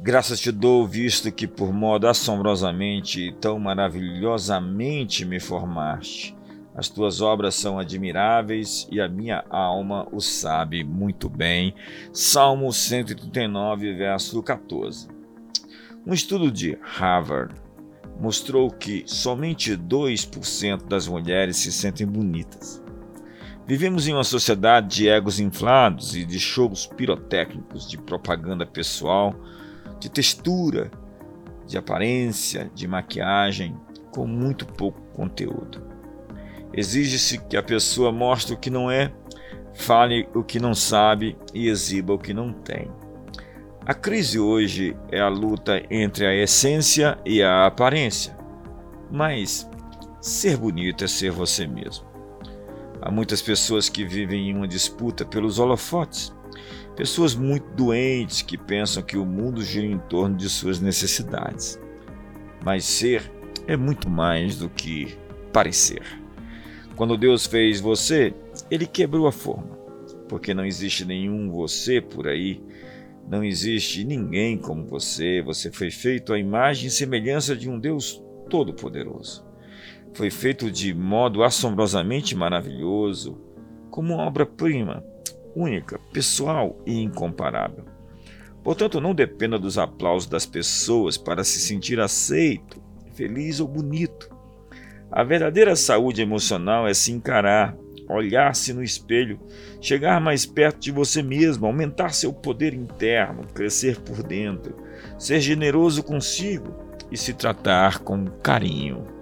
Graças te dou, visto que por modo assombrosamente e tão maravilhosamente me formaste. As tuas obras são admiráveis e a minha alma o sabe muito bem. Salmo 139, verso 14. Um estudo de Harvard mostrou que somente 2% das mulheres se sentem bonitas. Vivemos em uma sociedade de egos inflados e de shows pirotécnicos de propaganda pessoal de textura, de aparência, de maquiagem, com muito pouco conteúdo. Exige-se que a pessoa mostre o que não é, fale o que não sabe e exiba o que não tem. A crise hoje é a luta entre a essência e a aparência. Mas ser bonito é ser você mesmo. Há muitas pessoas que vivem em uma disputa pelos holofotes Pessoas muito doentes que pensam que o mundo gira em torno de suas necessidades. Mas ser é muito mais do que parecer. Quando Deus fez você, ele quebrou a forma, porque não existe nenhum você por aí. Não existe ninguém como você. Você foi feito à imagem e semelhança de um Deus todo-poderoso. Foi feito de modo assombrosamente maravilhoso, como uma obra-prima única, pessoal e incomparável. Portanto, não dependa dos aplausos das pessoas para se sentir aceito, feliz ou bonito. A verdadeira saúde emocional é se encarar, olhar-se no espelho, chegar mais perto de você mesmo, aumentar seu poder interno, crescer por dentro, ser generoso consigo e se tratar com carinho.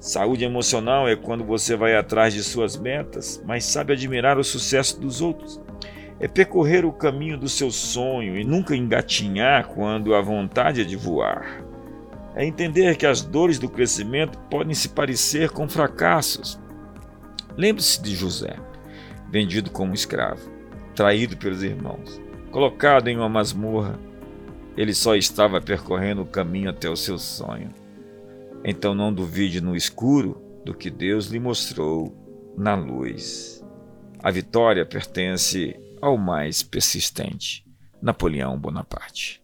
Saúde emocional é quando você vai atrás de suas metas, mas sabe admirar o sucesso dos outros. É percorrer o caminho do seu sonho e nunca engatinhar quando a vontade é de voar. É entender que as dores do crescimento podem se parecer com fracassos. Lembre-se de José, vendido como escravo, traído pelos irmãos, colocado em uma masmorra. Ele só estava percorrendo o caminho até o seu sonho. Então não duvide no escuro do que Deus lhe mostrou na luz. A vitória pertence ao mais persistente, Napoleão Bonaparte.